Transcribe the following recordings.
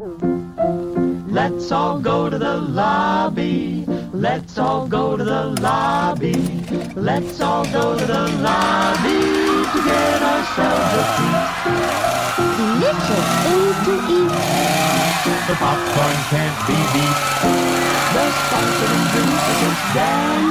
Let's all go to the lobby. Let's all go to the lobby. Let's all go to the lobby to get ourselves a treat. Delicious things to eat. The popcorn can't be beat. The sparkling drinks are just dandy.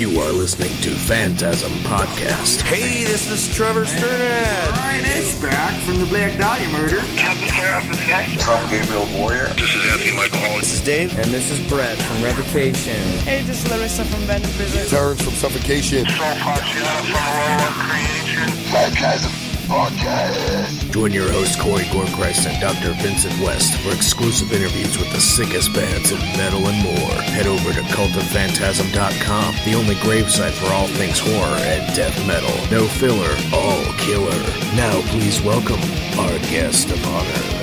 You are listening to Phantasm Podcast. Hey, this is Trevor Strnad. Ryan Ace back from the Black Dahlia murder. Captain Kara from Gabriel Warrior. This is Anthony Michael Hall. This is Dave. And this is Brett from Revocation. Hey, this is Larissa from Band of Prison. Terrence from Suffocation. Join your host Corey Gornchrist and Dr. Vincent West for exclusive interviews with the sickest bands in metal and more. Head over to cultofphantasm.com, the only gravesite for all things horror and death metal. No filler, all killer. Now please welcome our guest of honor.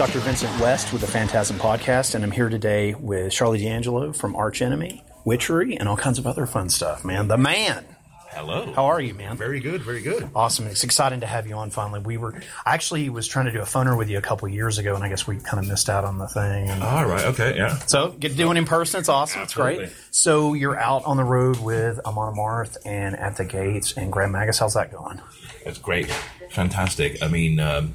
Dr. Vincent West with the Phantasm Podcast, and I'm here today with Sharlee D'Angelo from Arch Enemy, Witchery, and all kinds of other fun stuff, man. The man. Hello. How are you, man? Very good, very good. Awesome. It's exciting to have you on finally. We were I actually was trying to do a phoner with you a couple years ago, and I guess we kind of missed out on the thing. And All right, okay, yeah. so get doing in person. It's awesome. It's great. So you're out on the road with Amon Amarth and At the Gates and Grand Magus. How's that going? It's great. Fantastic. I mean, um,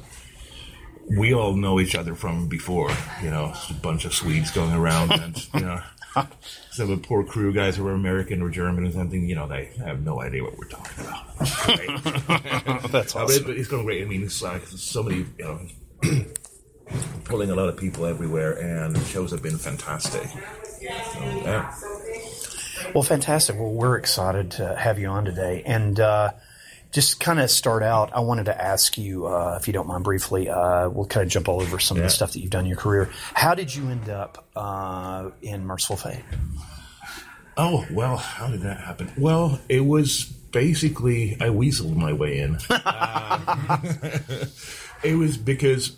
we all know each other from before, you know, it's a bunch of Swedes going around and, you know, some of the poor crew guys who are American or German or something, you know, they have no idea what we're talking about. That's Uh, but it- but it's going great. I mean, it's like so many, you know, pulling a lot of people everywhere, and the shows have been fantastic. So, yeah. Well, fantastic. Well, we're excited to have you on today. And uh, just kind of start out, I wanted to ask you, uh, if you don't mind briefly, uh, we'll kind of jump all over some of the stuff that you've done in your career. How did you end up uh, in Mercyful Fate? Oh, well, how did that happen? Well, it was basically, I weaseled my way in. Um, it was because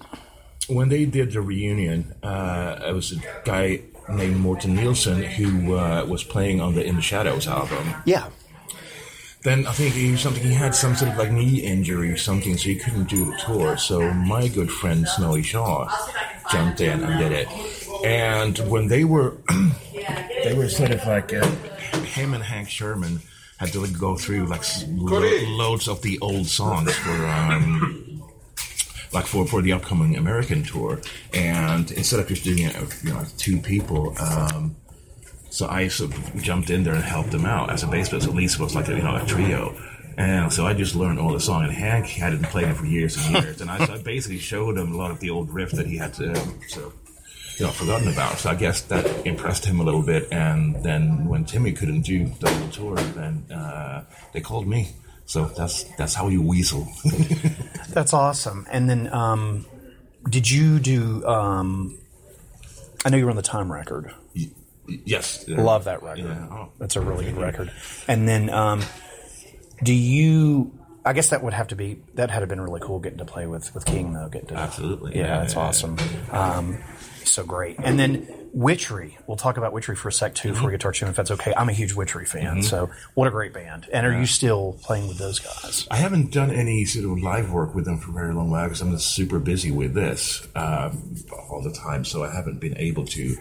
when they did the reunion, uh, it was a guy named Morten Nielsen who uh, was playing on the In the Shadows album. Yeah. Then I think he something he had some sort of like knee injury or something, so he couldn't do the tour. So my good friend Snowy Shaw jumped in and did it. And when they were, they were sort of like uh, him and Hank Shermann had to like, go through like lo- loads of the old songs for. Um, like for, for the upcoming American tour, and instead of just doing it, you know, two people, um, so I sort of jumped in there and helped them out as a bass player. So at least it was like a, you know a trio. And so I just learned all the song. And Hank hadn't played it for years and years. And I, so I basically showed him a lot of the old riff that he had to, um, sort of, you know, forgotten about. So I guess that impressed him a little bit. And then when Timmy couldn't do the whole tour, then uh, they called me. So that's that's how you weasel. That's awesome. And then, um, did you do? Um, I know you were on the Time record. Yes, Love that record. Yeah. Oh. That's a really good record. And then, um, do you? I guess that would have to be that had been really cool getting to play with with King though. Getting to, Absolutely. yeah, Yeah, that's yeah, yeah. awesome. Um, so great. And then Witchery. We'll talk about Witchery for a sec too before we get to our tune if that's okay. I'm a huge Witchery fan, so what a great band. And are you still playing with those guys? I haven't done any sort of live work with them for a very long while because I'm just super busy with this um, all the time, so I haven't been able to.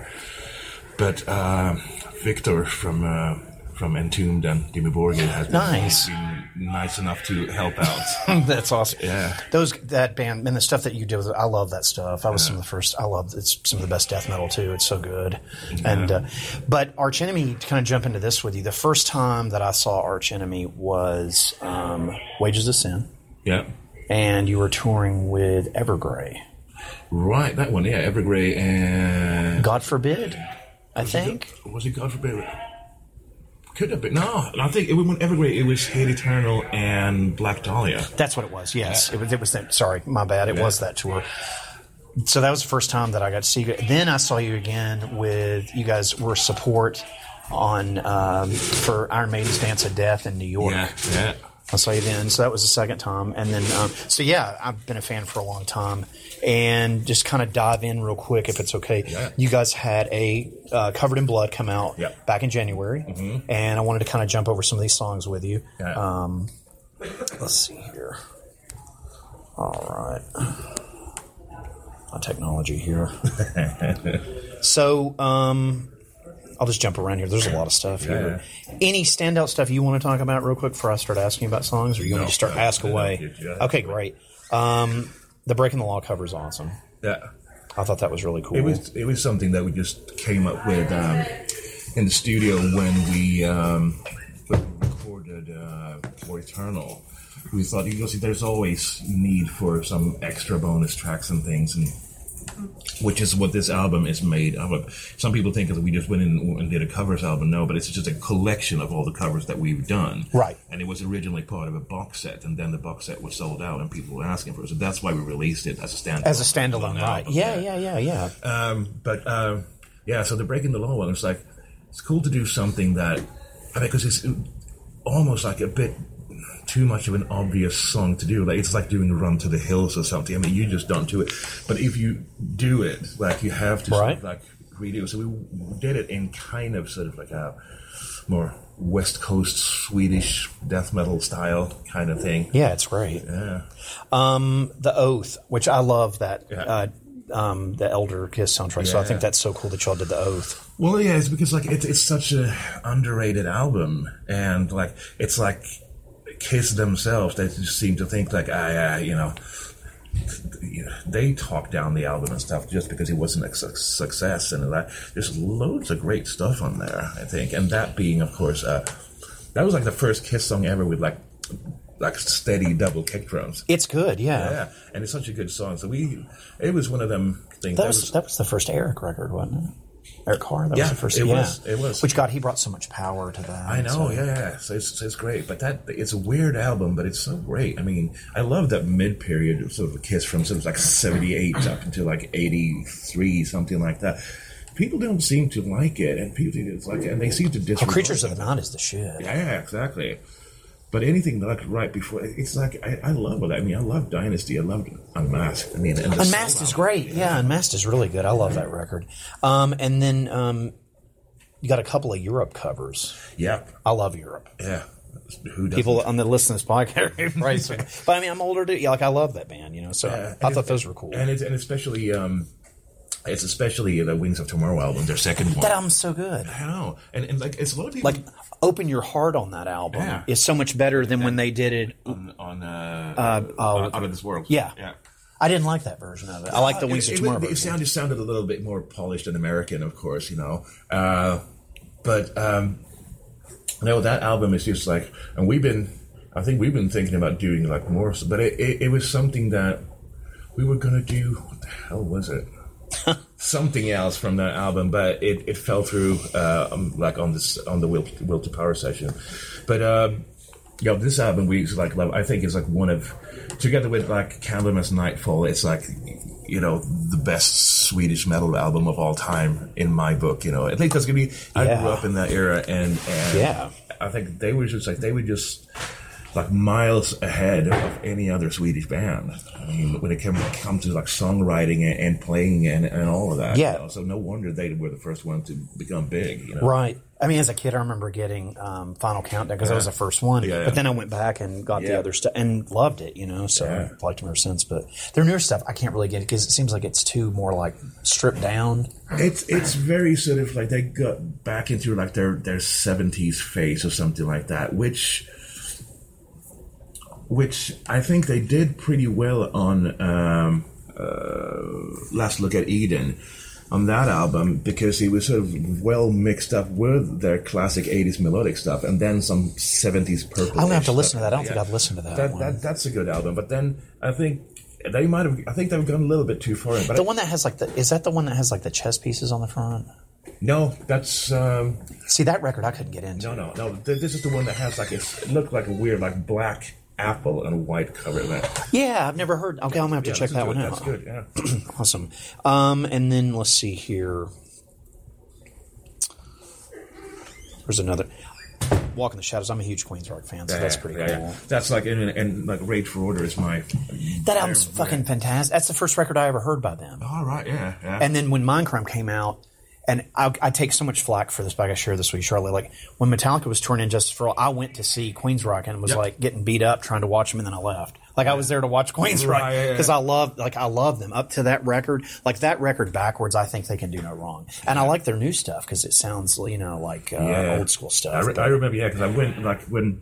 But uh, Victor from uh, from Entombed and Dimmu Borgir has been, Nice. been nice enough to help out. That's awesome. Yeah. Those that band and the stuff that you do, I love that stuff. I was some of the first. I love it's some of the best death metal too. It's so good. And uh, but Arch Enemy to kind of jump into this with you. The first time that I saw Arch Enemy was um, Wages of Sin, yeah. and you were touring with Evergrey. Right, that one, yeah, Evergrey and God forbid, I think. It, was it God forbid? Could have been no. I think it went when Evergrey. It was Hate Eternal and Black Dahlia. That's what it was. Yes, it was. It was that. Sorry, my bad. It Yeah. was that tour. so that was the first time that I got to see you. Then I saw you again with you guys were support on um, for Iron Maiden's Dance of Death in New York. Yeah, yeah. I saw you then, so that was the second time, and then um, so yeah, I've been a fan for a long time, and just kind of dive in real quick if it's okay. Yeah. You guys had a uh, Covered in Blood come out Yeah. back in January, and I wanted to kind of jump over some of these songs with you. Yeah. Um, let's see here. All right. My technology here. so, um, I'll just jump around here. There's a lot of stuff here. Any standout stuff you want to talk about real quick before I start asking about songs, or you want No, to start no, ask no, away? Okay, great. Um, the Breaking the Law cover is awesome. yeah. I thought that was really cool. It was it was something that we just came up with um, in the studio when we um, recorded uh, for Eternal. We thought you know, see, there's always need for some extra bonus tracks and things, and which is what this album is made of. Some people think that we just went in and did a covers album. No, but it's just a collection of all the covers that we've done. Right. And it was originally part of a box set, and then the box set was sold out, and people were asking for it. So that's why we released it as a standalone. as a standalone, right? album. Yeah, yeah, yeah, yeah. Um, but uh, yeah, so the breaking the law one, it's like it's cool to do something that I mean, because it's almost like a bit too much of an obvious song to do. Like it's like doing "Run to the Hills" or something. I mean, you just don't do it. But if you do it, like you have to, sort Right. of like redo. So we did it in kind of sort of like a more West Coast Swedish death metal style kind of thing. Yeah, it's great. Yeah. Um, the Oath, which I love that. Yeah. Uh, um, the Elder Kiss soundtrack. So I think that's so cool that y'all did the Oath. Well, yeah, it's because like it's it's such a underrated album, and like it's like Kiss themselves. They just seem to think like, I, uh, you know, they talk down the album and stuff just because it wasn't a su- success, and that there's loads of great stuff on there. I think, and that being, of course, uh, that was like the first Kiss song ever with like like steady double kick drums. It's good, yeah. Yeah, and it's such a good song. So we, it was one of them things. That was that was the first Eric record, wasn't it? Eric Carr. That Yeah, was the first. it yeah. was, it was. Which God, he brought so much power to that. I know, so- yeah, yeah. So it's, it's great, but that it's a weird album, but it's so great. I mean, I love that mid period of sort of a Kiss from sort of like '78 up until like '83, something like that. People don't seem to like it, and people it's like, and they seem to Oh. Creatures of it. the Night is the shit. Yeah, exactly. But anything that I could write before, it's like I, I love it. I mean, I love Dynasty. I love Unmasked. I mean, Unmasked is great. Yeah, Unmasked is really good. I love that record. Um, and then um, you got a couple of Europe covers. Yeah, I love Europe. yeah. Who doesn't? People on the listen to this podcast, right? So- but I mean, I'm older too. Yeah, like I love that band, you know. So Yeah, I thought those were cool. and it's and especially um, it's especially the Wings of Tomorrow album, their second one. that album's so good. I know, and, and like it's a lot of people Like, open your heart on that album Yeah. is so much better than when they did it. on, on uh, oh, out of this world. Yeah. yeah. I didn't like that version of it. I like the Uh, Wings it, of it, Tomorrow It, version. sounded sounded a little bit more polished and American, of course, you know. Uh, but um, no, that album is just like, and we've been, I think we've been thinking about doing like more, but it, it, it was something that we were gonna do. What the hell was it? Something else from that album, but it, it fell through uh, um, like on this on the Will, Will to Power session. But um, yeah, this album we like love. I think is like one of together with like Candlemass Nightfall. It's like you know the best Swedish metal album of all time in my book. You know, I think that's gonna be. I grew up in that era, and, and Yeah. I think they were just like they were just like miles ahead of any other Swedish band. I mean, when it came come to like songwriting and, and playing and, and all of that. you Yeah. know. So no wonder they were the first one to become big. You know. Right. I mean, as a kid, I remember getting um, Final Countdown because that was the first one. Yeah, yeah. But then I went back and got the other stuff and loved it, you know. So Yeah. I've liked them ever since. But their newer stuff, I can't really get it because it seems like it's too more like stripped down. It's it's very sort of like they got back into like their their seventies phase or something like that, which which I think they did pretty well on um, uh, Last Look at Eden on that album because it was sort of well mixed up with their classic 80s melodic stuff and then some 70s purple. I'm gonna have to listen to that. I don't think I've listened to that That, that that's a good album, but then I think they might have. I think they've gone a little bit too far. But The I- one that has like the is that the one that has like the chess pieces on the front? no, that's um, See that record I couldn't get into. no, no, no. th- This is the one that has like it's, it looked like a weird like black apple and white cover. That Yeah, I've never heard. Okay, I'm gonna have to yeah, check that good. one out. That's good. Yeah. awesome. Um, and then let's see here. There's another. Walk in the Shadows. I'm a huge Queensryche fan, so Yeah, that's pretty yeah, cool. That's like and, and like Rage for Order is my That album's fucking fantastic. That's the first record I ever heard by them. All right, yeah, yeah. And then when Mindcrime came out, and I, I take so much flack for this, but I gotta share this with you, Charlotte. Like when Metallica was touring And Justice for All, I went to see Queensryche and was Yep. like getting beat up trying to watch them, and then I left. Like I was there to watch Queensryche Right, because I love, like I love them up to that record. Like that record backwards, I think they can do no wrong. And I like their new stuff because it sounds, you know, like uh, Yeah. old school I, stuff. re- I remember, yeah, because I went like when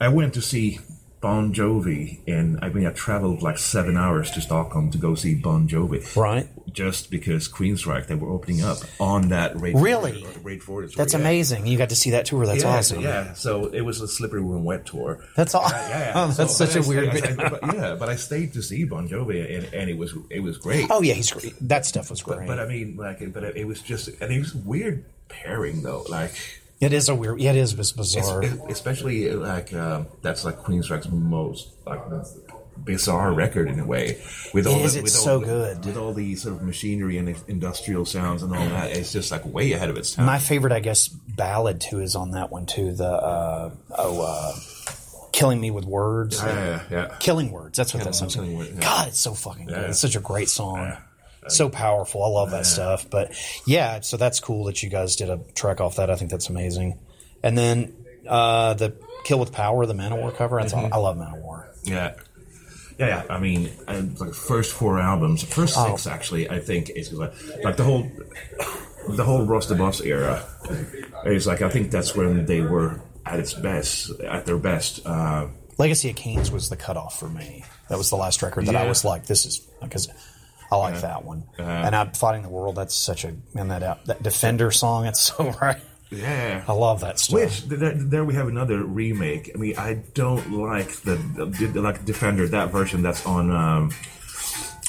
I went to see Bon Jovi, and I mean, I traveled like seven hours to Stockholm to go see Bon Jovi, right? Just because Queensryche they were opening up on that Rage Really? for Order- Rage tour, That's yeah. amazing. You got to see that tour. That's yeah, awesome. Yeah, so it was a slippery when wet tour. That's all. Yeah, yeah. Oh, that's So- such a weird. I- bit. I- but, yeah, but I stayed to see Bon Jovi, and, and it was it was great. oh yeah, he's great. That stuff was great. but I mean, like, but it was just, and it was weird pairing though, like. It is a weird. Yeah, it is bizarre. Es- especially like uh, that's like Queensryche's most like bizarre record in a way. With It all is, the, it's with so the, good. with all the sort of machinery and industrial sounds and all that. It's just like way ahead of its time. My favorite, I guess, ballad too is on that one too. The uh, oh, uh, "Killing Me with Words." yeah, yeah, yeah. Killing Words. That's what Killing- that song's Killing Words, yeah. God, it's so fucking good. It's such a great song. So powerful. I love that stuff. But yeah, so that's cool that you guys did a track off that. I think that's amazing. And then uh, the "Kill with Power," the Manowar cover. That's Mm-hmm. all, I love Manowar. Yeah. Yeah, yeah. I mean, I, like first four albums, first Oh. six actually, I think is like, like the whole, the whole Ross the Boss era. Is like I think that's when they were at its best, at their best. Uh, Legacy of Kings was the cutoff for me. That was the last record that I was like, this is because I like that one. Uh-huh. and I'm fighting the world. That's such a man that out that Defender song. It's so right. yeah. I love that stuff. Which th- th- there we have another remake. I mean, I don't like the, the like Defender that version that's on um,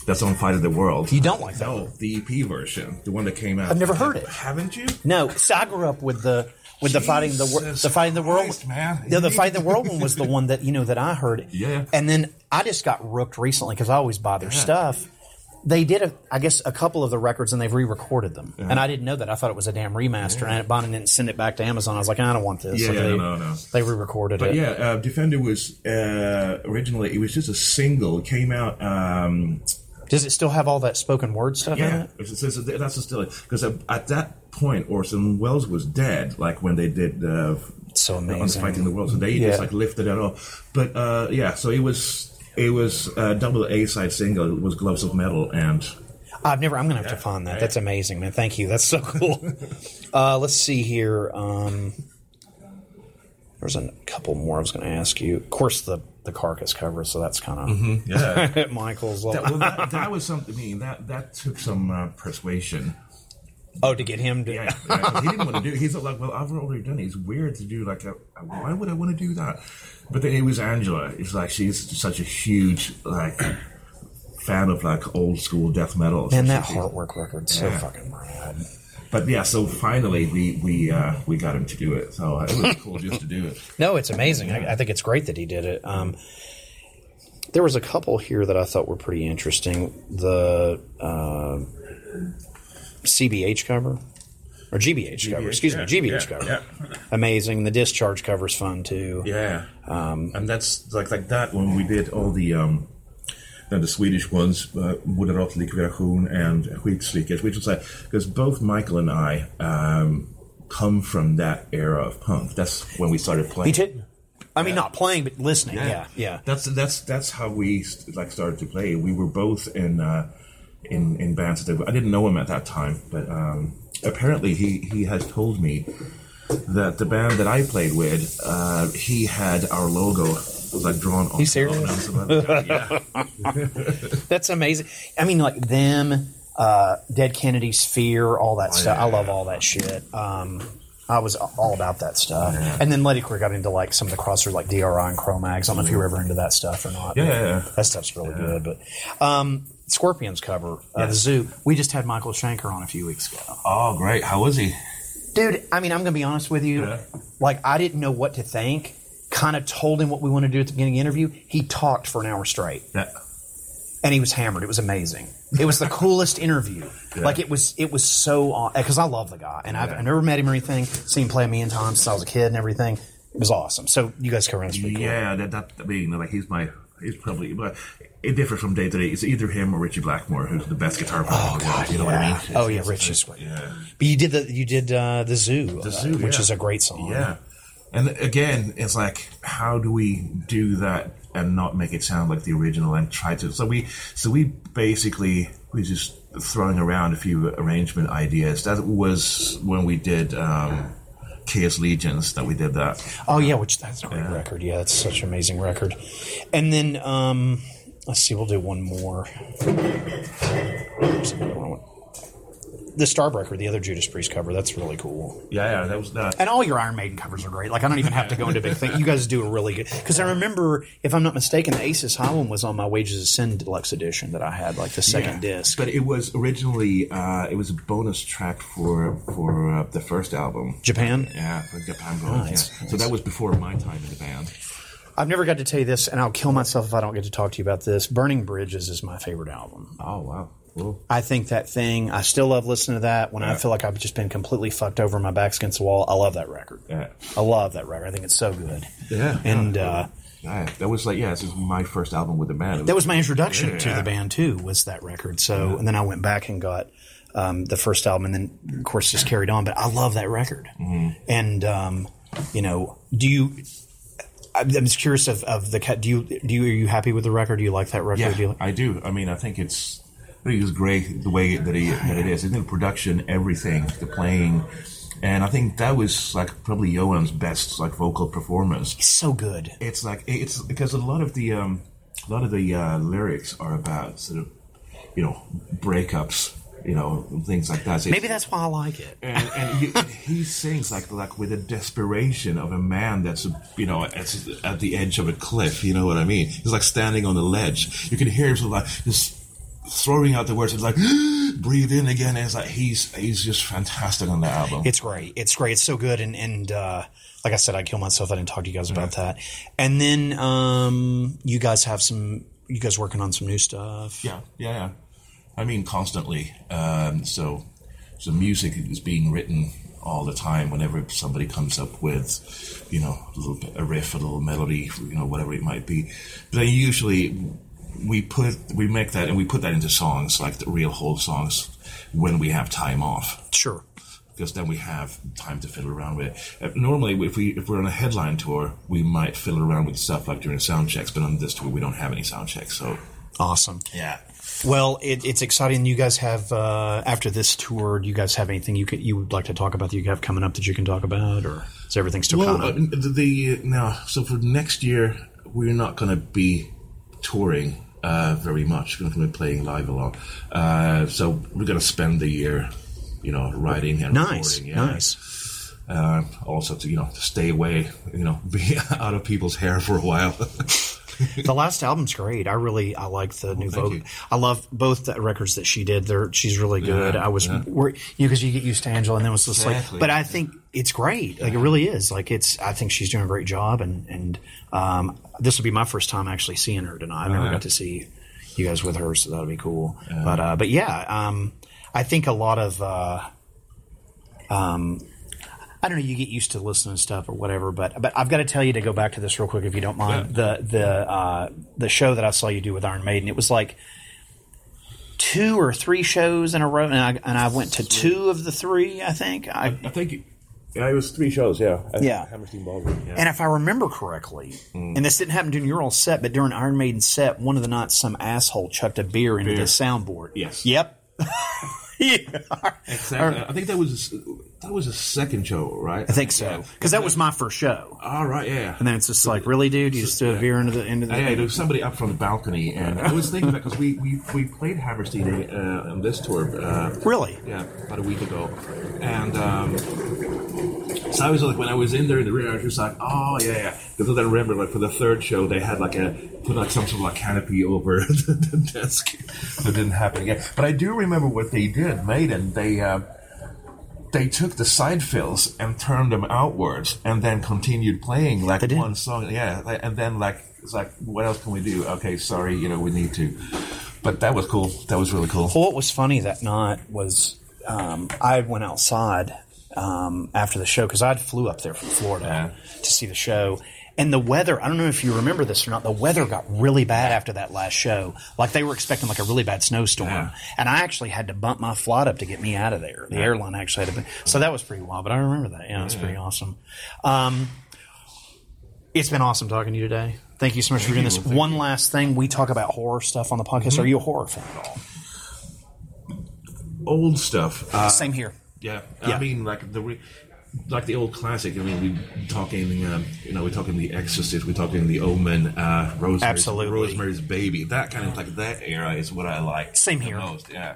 that's on Fighting the World. you don't like that? No, the EP version, the one that came out. I've never heard it. Haven't you? No, so I grew up with the with the fighting the wor- Jesus the fighting the world. Christ, man. Yeah, the fighting the world one was the one that you know that I heard. Yeah. and then I just got rooked recently because I always buy their stuff. They did, a, I guess, a couple of the records and they've re-recorded them, and I didn't know that. I thought it was a damn remaster, and Bonnie didn't send it back to Amazon. I was like, I don't want this. Yeah, So yeah, they, no, no. They re-recorded But it. yeah, uh, Defender was uh, originally it was just a single. It came out. Um, Does it still have all that spoken word stuff in yeah, it? it's, it's, it's, that's still because at that point Orson Welles was dead. Like when they did uh, So on fighting the world, so they Yeah. just like lifted it off. But uh, yeah, so it was it was a double A side single. It was Gloves of Metal and. I've never. I'm gonna have to find that. That's amazing, man. Thank you. That's so cool. uh, let's see here. Um, there's a couple more I was going to ask you. Of course, the the carcass cover. So that's kind of Yeah. Michael's. That, well, that, that was something. I mean, that that took some uh, persuasion. Oh, to get him to. Yeah, yeah, 'cause he didn't want to do. He's like, well, I've already done it. It's weird to do like a. Why would I want to do that? But then it was Angela. It's like she's such a huge like fan of like old school death metal. Man, that Heartwork record's so Yeah. fucking rad. But yeah, so finally we we uh, we got him to do it. So it was cool just to do it. No, it's amazing. I, I think it's great that he did it. Um, there was a couple here that I thought were pretty interesting. The uh, CBH cover or GBH, cover. Excuse yeah, me, GBH yeah, cover. yeah. Amazing. The discharge cover's fun too. Yeah, um, and that's like like that when we did all the um, the Swedish ones, uh, Moderat Likvidation and Skitslickers, which was like because both Michael and I um, come from that era of punk. That's when we started playing. I mean, not playing, but listening. Yeah, yeah. That's that's that's how we like started to play. We were both in uh, in in bands. That I didn't know him at that time, but um, apparently he he has told me that the band that I played with, uh, he had our logo like drawn on. You serious? yeah. That's amazing. I mean, like them, uh, Dead Kennedys, Fear, all that stuff. I yeah. love all that shit. Um, I was all about that stuff. And then Letty Queer got into like some of the crossers like DRI and Cro-Mags. I don't know if you were ever into that stuff or not. Yeah, yeah, yeah. That stuff's really good. But um, Scorpions cover, uh, the Zoo. We just had Michael Schenker on a few weeks ago. Oh, great! How was he? Dude, I mean, I'm going to be honest with you. Yeah. Like, I didn't know what to think kind of told him what we wanted to do at the beginning of the interview, he talked for an hour straight. Yeah. And he was hammered. It was amazing. It was the coolest interview. Like it was, it was so because I love the guy, and I've, Yeah. I never met him or anything. Seen him play a million times since I was a kid and everything. It was awesome. So you guys come around. It's pretty cool. Yeah, that, that I mean, like he's my, he's probably, but it differs from day to day. It's either him or Ritchie Blackmore, who's the best guitar player in the world. You know what I mean? Oh yeah, it's- Rich is. Yeah. But you did the you did uh, the zoo, The uh, Zoo, which yeah. is a great song. Yeah. And again, it's like, how do we do that and not make it sound like the original and try to? So we, so we basically we just throwing around a few arrangement ideas. That was when we did um, Khaos Legions. That we did that. Oh yeah, which that's a great record. Yeah, that's such an amazing record. And then um, let's see, we'll do one more. There's another one. The Starbreaker, the other Judas Priest cover, that's really cool. Yeah, yeah, that was that. And all your Iron Maiden covers are great. Like I don't even have to go into big thing. You guys do a really good. Because I remember, if I'm not mistaken, the Aces High one was on my Wages of Sin deluxe edition that I had, like the second Yeah. disc. But it was originally uh, it was a bonus track for for uh, the first album. Japan. Yeah, for Japan Gold. Nice, yeah. So that was before my time in the band. I've never got to tell you this, and I'll kill myself if I don't get to talk to you about this. Burning Bridges is my favorite album. Oh wow, cool. I think that thing. I still love listening to that when I feel like I've just been completely fucked over. My back's against the wall. I love that record. Yeah. I love that record. I think it's so good. Yeah, and yeah. uh, Yeah, that was like yeah, this is my first album with the band. that was my introduction to Yeah. the band too. Was that record? So, and then I went back and got um, the first album, and then of course just carried on. But I love that record. Mm-hmm. And um, you know, do you? I'm just curious of, of the. Do you do you are you happy with the record? Do you like that record? Yeah, Do you like- I do. I mean, I think it's I think it's great the way that, he, that it is. I think the production, everything, the playing, and I think that was like probably Johan's best like vocal performance. It's so good. It's like it's because a lot of the um, a lot of the uh, lyrics are about sort of you know breakups, you know things like that. So Maybe that's why I like it. and, and he, he sings like like with a desperation of a man that's you know at, at the edge of a cliff. You know what I mean? He's like standing on the ledge. You can hear him sort of like just throwing out the words. It's like breathe in again. And it's like he's he's just fantastic on the album. It's great. It's great. It's so good. And and uh, like I said, I kill myself. I didn't talk to you guys about that. And then um, you guys have some. You guys working on some new stuff. Yeah, yeah, yeah. I mean, constantly. Um, so, so music is being written all the time. Whenever somebody comes up with, you know, a little bit, a riff, a little melody, you know, whatever it might be. But then usually we put we make that and we put that into songs, like the real whole songs, when we have time off Sure. because then we have time to fiddle around with it. Uh, normally, if we if we're on a headline tour, we might fiddle around with stuff like during sound checks. But on this tour, we don't have any sound checks. So Awesome. yeah, Well, it, it's exciting. You guys have uh, after this tour. Do you guys have anything you could you would like to talk about that you have coming up that you can talk about, or is everything still well, kind uh, the, the now so for next year, we're not going to be touring. Uh, very much. We're going to be playing live a lot. Uh, so we're going to spend the year, you know, writing and nice, recording. Yeah. nice. Uh, also to you know to stay away, you know, be out of people's hair for a while. the last album's great. I really I like the new thank vocal. you. I love both the records that she did. They're she's really good. Yeah, I was yeah. wor- you know because you get used to Angela and then it was just Exactly. like. But I think it's great. Like it really is. Like it's. I think she's doing a great job and and um, this will be my first time actually seeing her tonight. I never Uh-huh. got to see you guys with her, so that'll be cool. But uh, but yeah, um, I think a lot of. Uh, um, I don't know. You get used to listening to stuff or whatever, but but I've got to tell you to go back to this real quick if you don't mind. The the uh, the show that I saw you do with Iron Maiden, it was like two or three shows in a row, and I and I went to two of the three. I think. I, I think yeah, it was three shows. Yeah, at Yeah. Hammerstein Ballroom. Yeah. and if I remember correctly, and this didn't happen during your old set, but during Iron Maiden set, one of the nights some asshole chucked a beer into Beer. the soundboard. Yes. Yep. yeah. Exactly. I think that was that was a second show, right? I think so because that was my first show, All right, yeah. and then it's just like, really, dude, you just threw a beer into the into the. Yeah, there was somebody up from the balcony, and I was thinking that because we, we, we played Hammerstein uh, on this tour, uh, Really? yeah, about a week ago, and um, so I was like, when I was in there in the rear, I was just like, oh yeah, yeah. Because I remember, like for the third show, they had like a put like some sort of like canopy over the, the desk. That didn't happen again. But I do remember what they did, Maiden. They uh, they took the side fills and turned them outwards, and then continued playing like one song. Yeah, and then like it's like, what else can we do? Okay, sorry, you know, we need to. But that was cool. That was really cool. Well, what was funny that night was um, I went outside um, after the show because I flew up there from Florida to see the show. And the weather, I don't know if you remember this or not, the weather got really bad after that last show. Like they were expecting like a really bad snowstorm. Yeah. And I actually had to bump my flight up to get me out of there. The airline actually had to be. So that was pretty wild, but I remember that. Yeah, it's pretty awesome. Um, it's been awesome talking to you today. Thank you so much for doing this. Thank you. One last thing, we talk about horror stuff on the podcast. Are you a horror fan at all? Old stuff. Uh, Same here. Yeah, Yeah. I mean, like the re- like the old classic. I mean, we talking, um, you know, we're talking The Exorcist, we're talking The Omen, uh, Rosemary's, Absolutely. Rosemary's Baby. That kind of like that era is what I like. Same the here. most. Yeah.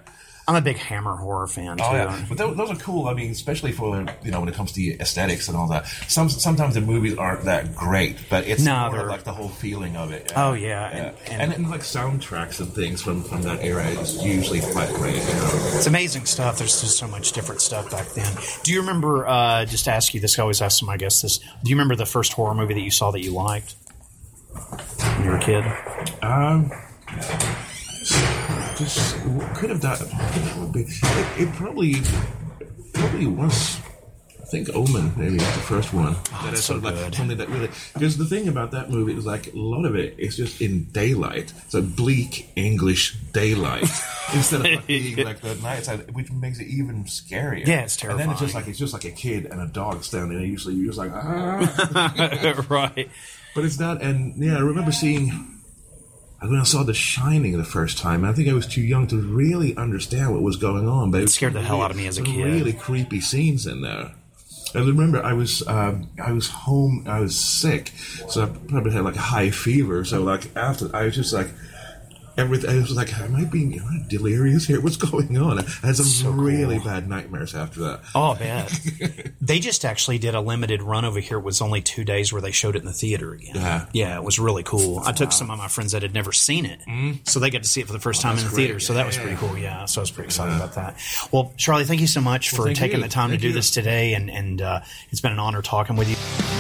I'm a big Hammer horror fan too. Oh yeah, but those, those are cool. I mean, especially for you know when it comes to aesthetics and all that. Some sometimes the movies aren't that great, but it's No, more like the whole feeling of it. Oh, yeah, yeah. and- And, and- like soundtracks and things from from that era is usually quite great. You know? It's amazing stuff. There's just so much different stuff back then. Do you remember? Uh, just to ask you this, I always ask my guests this. Do you remember the first horror movie that you saw that you liked when you were a kid? Um, just could have done. It, it probably probably was. I think Omen maybe was the first one. that is so sort of like good. something that really because the thing about that movie is like a lot of it is just in daylight. It's a bleak English daylight instead of like being like the night side, which makes it even scarier. Yeah, it's terrifying. And then it's just like it's just like a kid and a dog standing there. Usually, you're just like ah. right. But it's that, and yeah, I remember seeing. When I saw The Shining the first time, I think I was too young to really understand what was going on. But it scared the hell out of me as a kid. Really creepy scenes in there. I remember I was um, I was home. I was sick, so I probably had like a high fever. So like after, I was just like. Everything, I was like, am I being am I delirious here? What's going on? I had some So really cool. bad nightmares after that. Oh, man, they just actually did a limited run over here. It was only two days where they showed it in the theater again. Yeah. Yeah, it was really cool. I took some of my friends that had never seen it, so they got to see it for the first time in the. Oh, that's theater. great. So that was Yeah. pretty cool. Yeah, so I was pretty excited about that. Well, Sharlee, thank you so much for taking you. the time Thank to do you. this today, and and uh, it's been an honor talking with you.